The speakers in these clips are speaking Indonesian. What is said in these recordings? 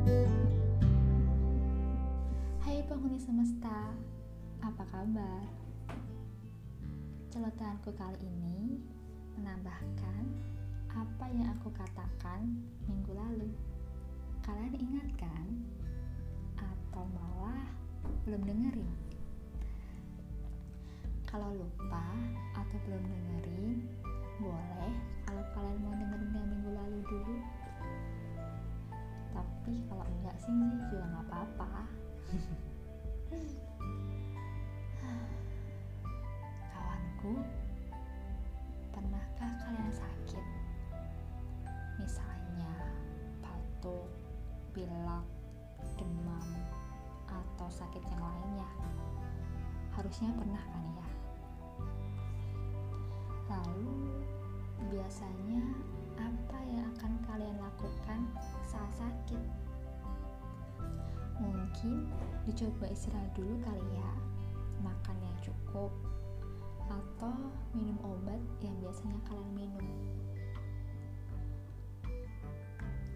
Hai penghuni semesta, apa kabar? Celotehanku kali ini menambahkan apa yang aku katakan minggu lalu. Kalian ingat kan? Atau malah belum dengerin? Kalau lupa atau belum dengerin, atau sakit yang lainnya. Harusnya pernah kan ya? Lalu, biasanya apa yang akan kalian lakukan saat sakit? Mungkin dicoba istirahat dulu kali ya, makan yang cukup, atau minum obat yang biasanya kalian minum.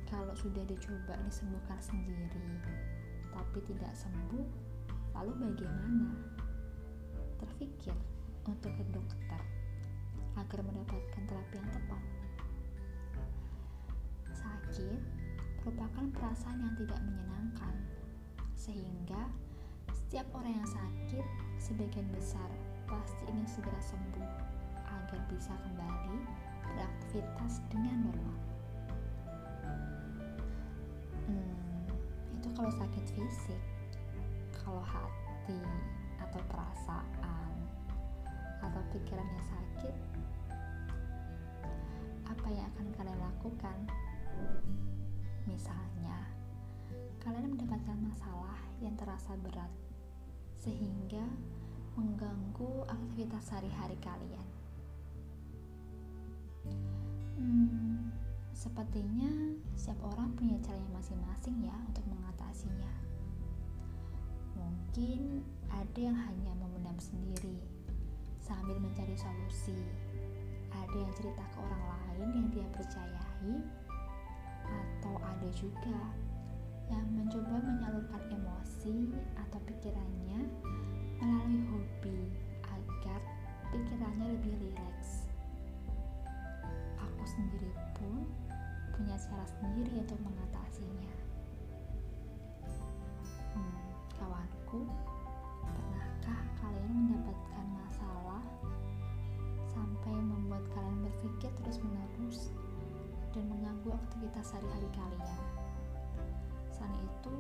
Kalau sudah dicoba disembuhkan sendiri, tapi tidak sembuh, lalu bagaimana? Terpikir untuk ke dokter agar mendapatkan terapi yang tepat. Sakit merupakan perasaan yang tidak menyenangkan, sehingga setiap orang yang sakit sebagian besar pasti ingin segera sembuh agar bisa kembali beraktivitas dengan normal. Kalau sakit fisik, kalau hati atau perasaan atau pikiran yang sakit, apa yang akan kalian lakukan? Misalnya, kalian mendapatkan masalah yang terasa berat sehingga mengganggu aktivitas sehari-hari kalian. Hmm, sepertinya setiap orang punya caranya masing-masing ya untuk mengatasinya. Mungkin ada yang hanya memendam sendiri sambil mencari solusi. Ada yang cerita ke orang lain yang dia percayai, atau ada juga yang mencoba menyalurkan emosi atau pikirannya melalui hobi agar pikirannya lebih rileks. Aku sendiri pun punya cara sendiri untuk mengatasinya. Hmm, kawanku, pernahkah kalian mendapatkan masalah sampai membuat kalian berpikir terus-menerus dan mengganggu aktivitas sehari-hari kalian? Selain itu,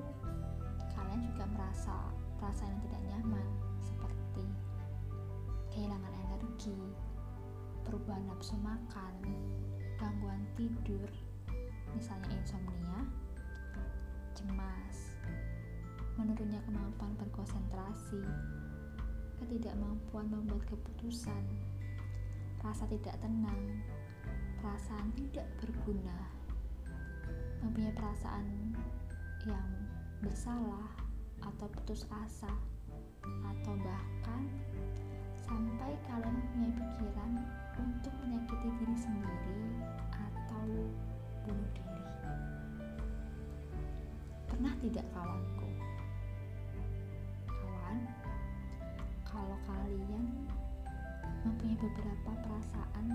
kalian juga merasa perasaan yang tidak nyaman seperti kehilangan energi, perubahan nafsu makan, gangguan tidur, misalnya insomnia, cemas, menurunnya kemampuan berkonsentrasi, ketidakmampuan membuat keputusan, rasa tidak tenang, perasaan tidak berguna, mempunyai perasaan yang bersalah atau putus asa atau bahkan sampai kalian mempunyai pikiran untuk menyakiti diri sendiri atau bunuh diri. Pernah tidak kawanku? Kawan, kalau kalian mempunyai beberapa perasaan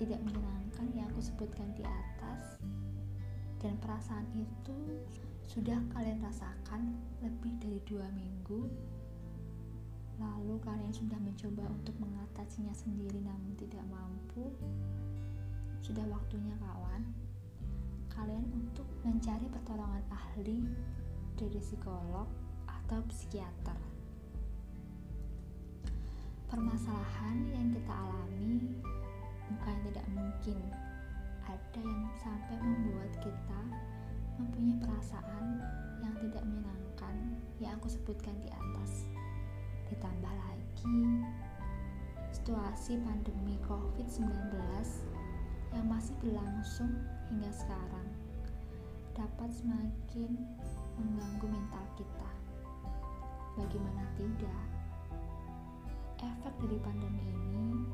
tidak menyenangkan yang aku sebutkan di atas dan perasaan itu sudah kalian rasakan lebih dari dua minggu lalu kalian sudah mencoba untuk mengatasinya sendiri namun tidak mampu sudah waktunya kawan. Kalian untuk mencari pertolongan ahli dari psikolog atau psikiater. Permasalahan yang kita alami bukan tidak mungkin. Ada yang sampai membuat kita mempunyai perasaan yang tidak menyenangkan yang aku sebutkan di atas. Ditambah lagi situasi pandemi COVID-19 yang masih berlangsung hingga sekarang dapat semakin mengganggu mental kita. Bagaimana tidak? Efek dari pandemi ini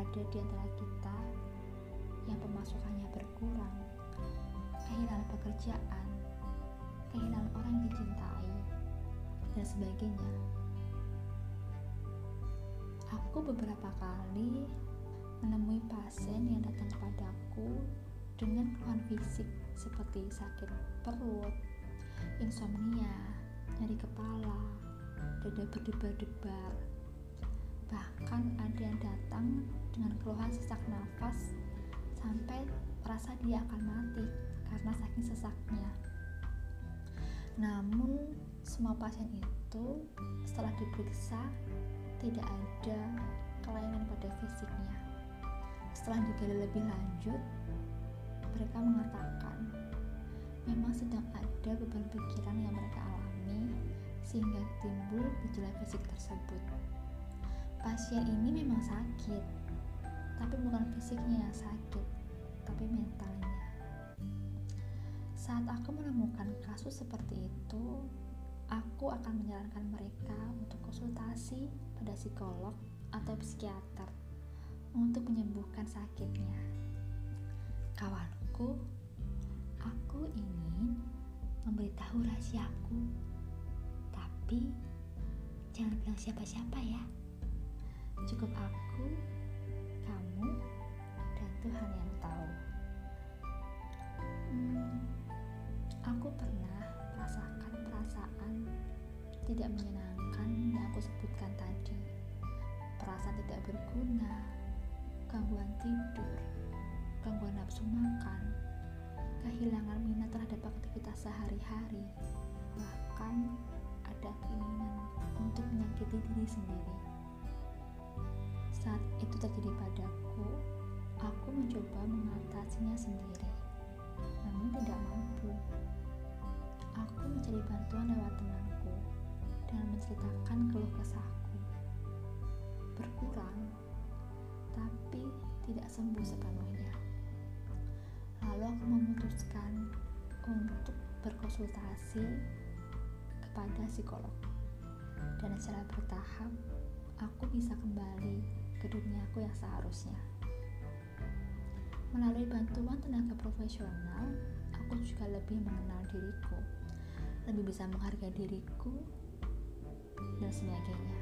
ada di antara kita yang pemasukannya berkurang, kehilangan pekerjaan, kehilangan orang yang dicintai, dan sebagainya. Aku beberapa kali menemui pasien yang datang kepadaku dengan keluhan fisik seperti sakit perut, insomnia, nyeri kepala, dada berdebar-debar. Bahkan ada yang datang dengan keluhan sesak nafas sampai merasa dia akan mati karena saking sesaknya. Namun, semua pasien itu setelah diperiksa tidak ada kelainan pada fisiknya. Setelah digali lebih lanjut, mereka mengatakan memang sedang ada beban pikiran yang mereka alami sehingga timbul gejala fisik tersebut. Pasien ini memang sakit, tapi bukan fisiknya yang sakit, tapi mentalnya. Saat aku menemukan kasus seperti itu, aku akan menyarankan mereka untuk konsultasi pada psikolog atau psikiater untuk menyembuhkan sakitnya. Kawanku, aku ingin memberitahu rahasiaku, tapi jangan bilang siapa-siapa ya. Cukup aku, kamu, dan Tuhan yang tahu. Hmm, aku pernah merasakan perasaan tidak menyenangkan yang aku sebutkan tadi. Perasaan tidak berguna, gangguan tidur, gangguan nafsu makan, kehilangan minat terhadap aktivitas sehari-hari, bahkan ada keinginan untuk menyakiti diri sendiri. Saat itu terjadi padaku, aku mencoba mengatasinya sendiri, namun tidak mampu. Aku mencari bantuan lewat temanku dan menceritakan keluh kesahku. Berkurang, tapi tidak sembuh sepenuhnya. Lalu aku memutuskan untuk berkonsultasi kepada psikolog. Dan secara bertahap, aku bisa kembali ke duniaku yang seharusnya. Melalui bantuan tenaga profesional, aku juga lebih mengenal diriku, lebih bisa menghargai diriku, dan sebagainya.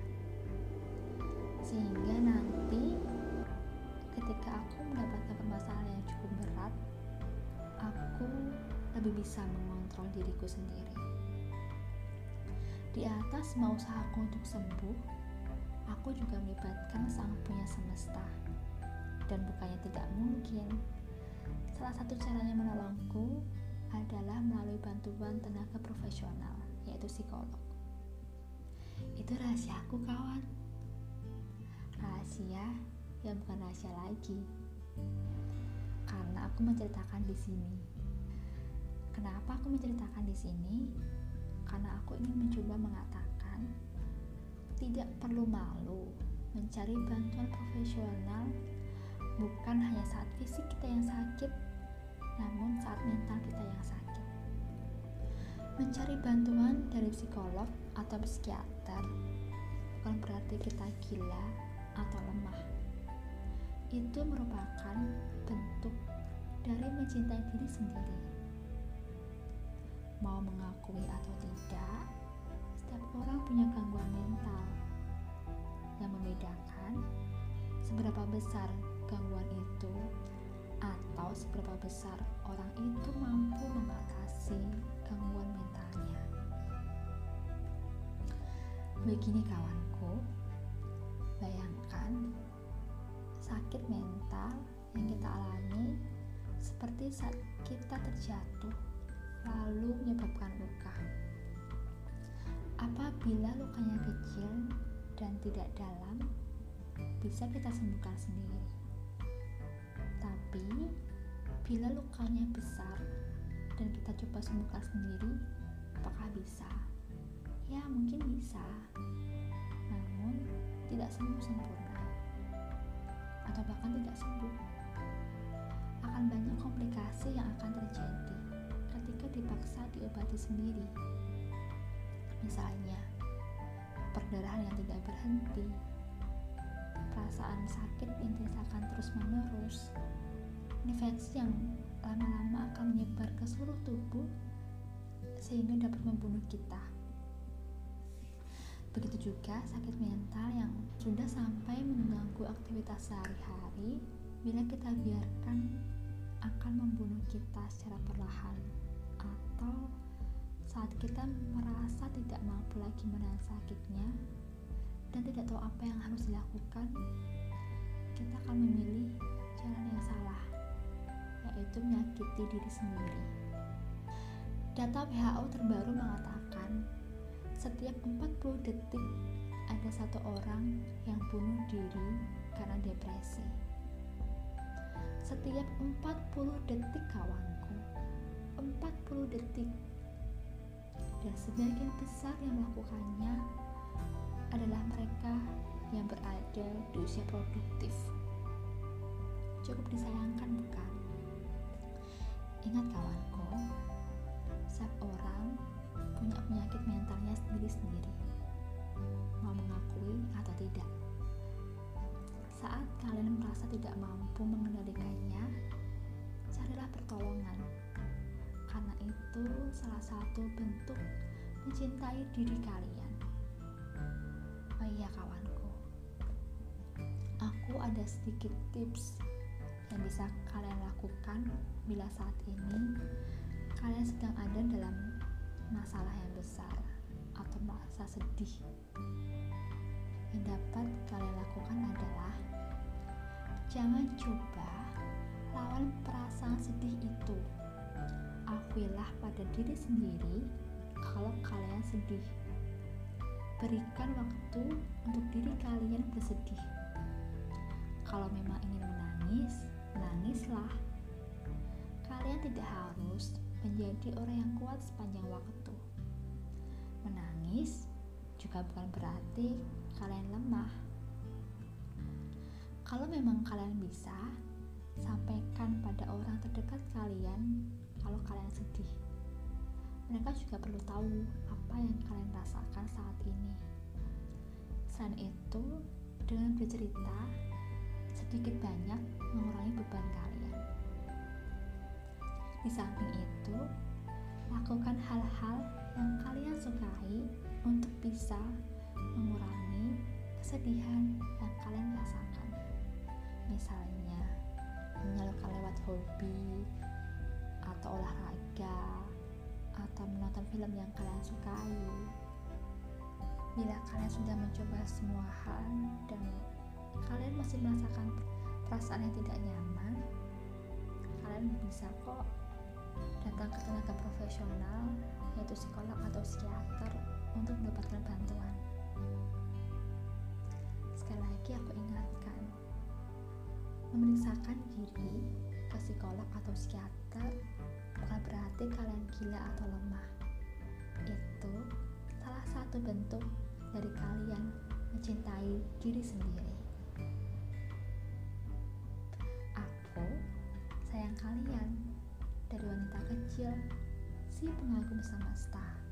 Sehingga nanti ketika aku mendapatkan permasalahan yang cukup berat, aku lebih bisa mengontrol diriku sendiri. Di atas mau usahaku untuk sembuh, aku juga melibatkan sang punya semesta. Dan bukannya tidak mungkin, salah satu caranya menolongku adalah melalui bantuan tenaga profesional, yaitu psikolog. Itu rahasiaku, kawan. Rahasia yang bukan rahasia lagi. Karena aku menceritakan di sini. Kenapa aku menceritakan di sini? Karena aku ingin mencoba mengatakan tidak perlu malu mencari bantuan profesional bukan hanya saat fisik kita yang sakit, namun saat mental kita yang sakit. Mencari bantuan dari psikolog atau psikiater bukan berarti kita gila atau lemah. Itu merupakan bentuk dari mencintai diri sendiri. Mau mengakui atau tidak, setiap orang punya gangguan mental. Yang membedakan seberapa besar gangguan itu atau seberapa besar orang itu mampu mengatasi gangguan mentalnya. Begini kawanku, sakit mental yang kita alami seperti saat kita terjatuh lalu menyebabkan luka. Apabila lukanya kecil dan tidak dalam, bisa kita sembuhkan sendiri. Tapi, bila lukanya besar dan kita coba sembuhkan sendiri, apakah bisa? Ya, mungkin bisa. Namun, tidak sembuh sempurna. Atau bahkan tidak sembuh. Akan banyak komplikasi yang akan terjadi ketika dipaksa diobati sendiri. Misalnya, perdarahan yang tidak berhenti, perasaan sakit yang dirasakan terus-menerus, infeksi yang lama-lama akan menyebar ke seluruh tubuh, sehingga dapat membunuh kita. Begitu juga sakit mental yang sudah sampai mengganggu aktivitas sehari-hari bila kita biarkan akan membunuh kita secara perlahan atau saat kita merasa tidak mampu lagi menahan sakitnya dan tidak tahu apa yang harus dilakukan kita akan memilih jalan yang salah yaitu menyakiti diri sendiri. Data WHO terbaru mengatakan setiap 40 detik ada satu orang yang bunuh diri karena depresi. Setiap 40 detik kawanku, 40 detik. Dan sebagian besar yang melakukannya adalah mereka yang berada di usia produktif. Cukup disayangkan bukan? Ingat kawanku, setiap orang punya penyakit mentalnya sendiri-sendiri. Mau mengakui atau tidak. Saat kalian merasa tidak mampu mengendalikannya, carilah pertolongan. Karena itu salah satu bentuk mencintai diri kalian. Oh iya kawanku, aku ada sedikit tips yang bisa kalian lakukan bila saat ini kalian sedang ada dalam masalah yang besar atau merasa sedih. Yang dapat kalian lakukan adalah jangan coba lawan perasaan sedih itu. Akuilah pada diri sendiri kalau kalian sedih. Berikan waktu untuk diri kalian bersedih. Kalau memang ingin menangis menangislah kalian tidak harus menjadi orang yang kuat sepanjang waktu. Menangis juga bukan berarti kalian lemah. Kalau memang kalian bisa, sampaikan pada orang terdekat kalian kalau kalian sedih. Mereka juga perlu tahu apa yang kalian rasakan saat ini. Selain itu, dengan bercerita, sedikit banyak Di samping itu, lakukan hal-hal yang kalian sukai untuk bisa mengurangi kesedihan yang kalian rasakan. Misalnya, menyalurkan lewat hobi atau olahraga atau menonton film yang kalian sukai. Bila kalian sudah mencoba semua hal dan kalian masih merasakan perasaan yang tidak nyaman, kalian bisa kok datang ke tenaga profesional yaitu psikolog atau psikiater untuk mendapatkan bantuan. Sekali lagi aku ingatkan, memeriksakan diri ke psikolog atau psikiater bukan berarti kalian gila atau lemah. Itu salah satu bentuk dari kalian mencintai diri sendiri. Aku sayang kalian dari wanita kecil, si pengagum semesta.